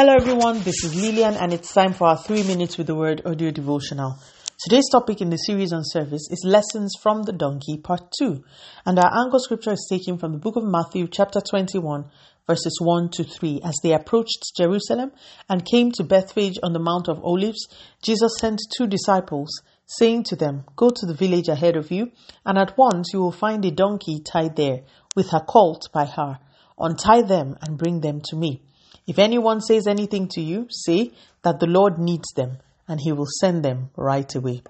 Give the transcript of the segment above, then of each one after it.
Hello, everyone. This is Lillian, and it's time for our three minutes with the word audio devotional. Today's topic in the series on service is Lessons from the Donkey, Part 2. And our anchor scripture is taken from the book of Matthew, chapter 21, verses 1 to 3. As they approached Jerusalem and came to Bethphage on the Mount of Olives, Jesus sent two disciples, saying to them, Go to the village ahead of you, and at once you will find a donkey tied there, with her colt by her. Untie them and bring them to me. If anyone says anything to you, say that the Lord needs them and he will send them right away.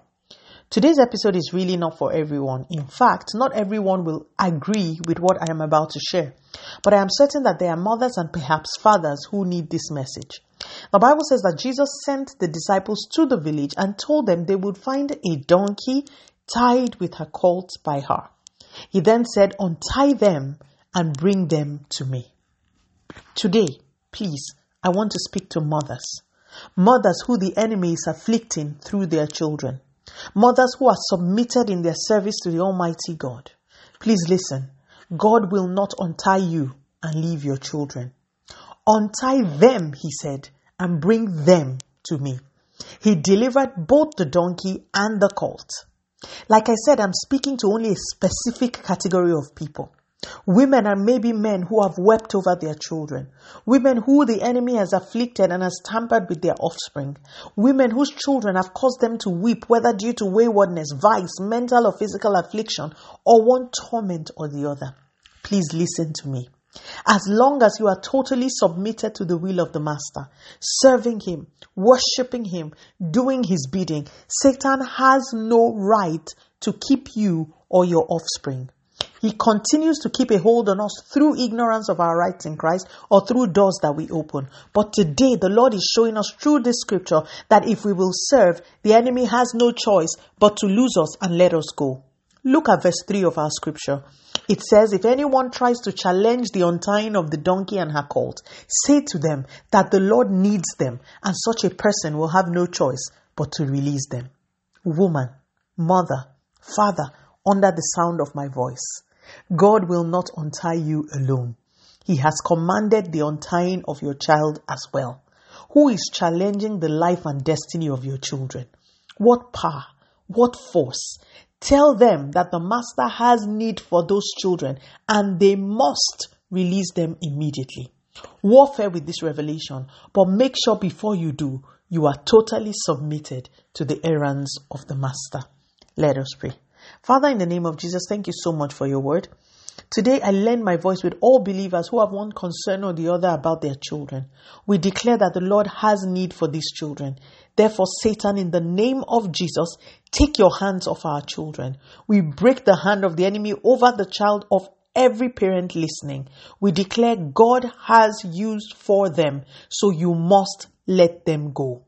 Today's episode is really not for everyone. In fact, not everyone will agree with what I am about to share. But I am certain that there are mothers and perhaps fathers who need this message. The Bible says that Jesus sent the disciples to the village and told them they would find a donkey tied with her colt by her. He then said, Untie them and bring them to me. Today, Please, I want to speak to mothers. Mothers who the enemy is afflicting through their children. Mothers who are submitted in their service to the Almighty God. Please listen. God will not untie you and leave your children. Untie them, he said, and bring them to me. He delivered both the donkey and the colt. Like I said, I'm speaking to only a specific category of people. Women and maybe men who have wept over their children. Women who the enemy has afflicted and has tampered with their offspring. Women whose children have caused them to weep, whether due to waywardness, vice, mental or physical affliction, or one torment or the other. Please listen to me. As long as you are totally submitted to the will of the Master, serving Him, worshiping Him, doing His bidding, Satan has no right to keep you or your offspring. He continues to keep a hold on us through ignorance of our rights in Christ or through doors that we open. But today, the Lord is showing us through this scripture that if we will serve, the enemy has no choice but to lose us and let us go. Look at verse 3 of our scripture. It says, If anyone tries to challenge the untying of the donkey and her colt, say to them that the Lord needs them, and such a person will have no choice but to release them. Woman, mother, father, under the sound of my voice. God will not untie you alone. He has commanded the untying of your child as well. Who is challenging the life and destiny of your children? What power? What force? Tell them that the Master has need for those children and they must release them immediately. Warfare with this revelation, but make sure before you do, you are totally submitted to the errands of the Master. Let us pray. Father, in the name of Jesus, thank you so much for your word. Today, I lend my voice with all believers who have one concern or the other about their children. We declare that the Lord has need for these children. Therefore, Satan, in the name of Jesus, take your hands off our children. We break the hand of the enemy over the child of every parent listening. We declare God has used for them, so you must let them go.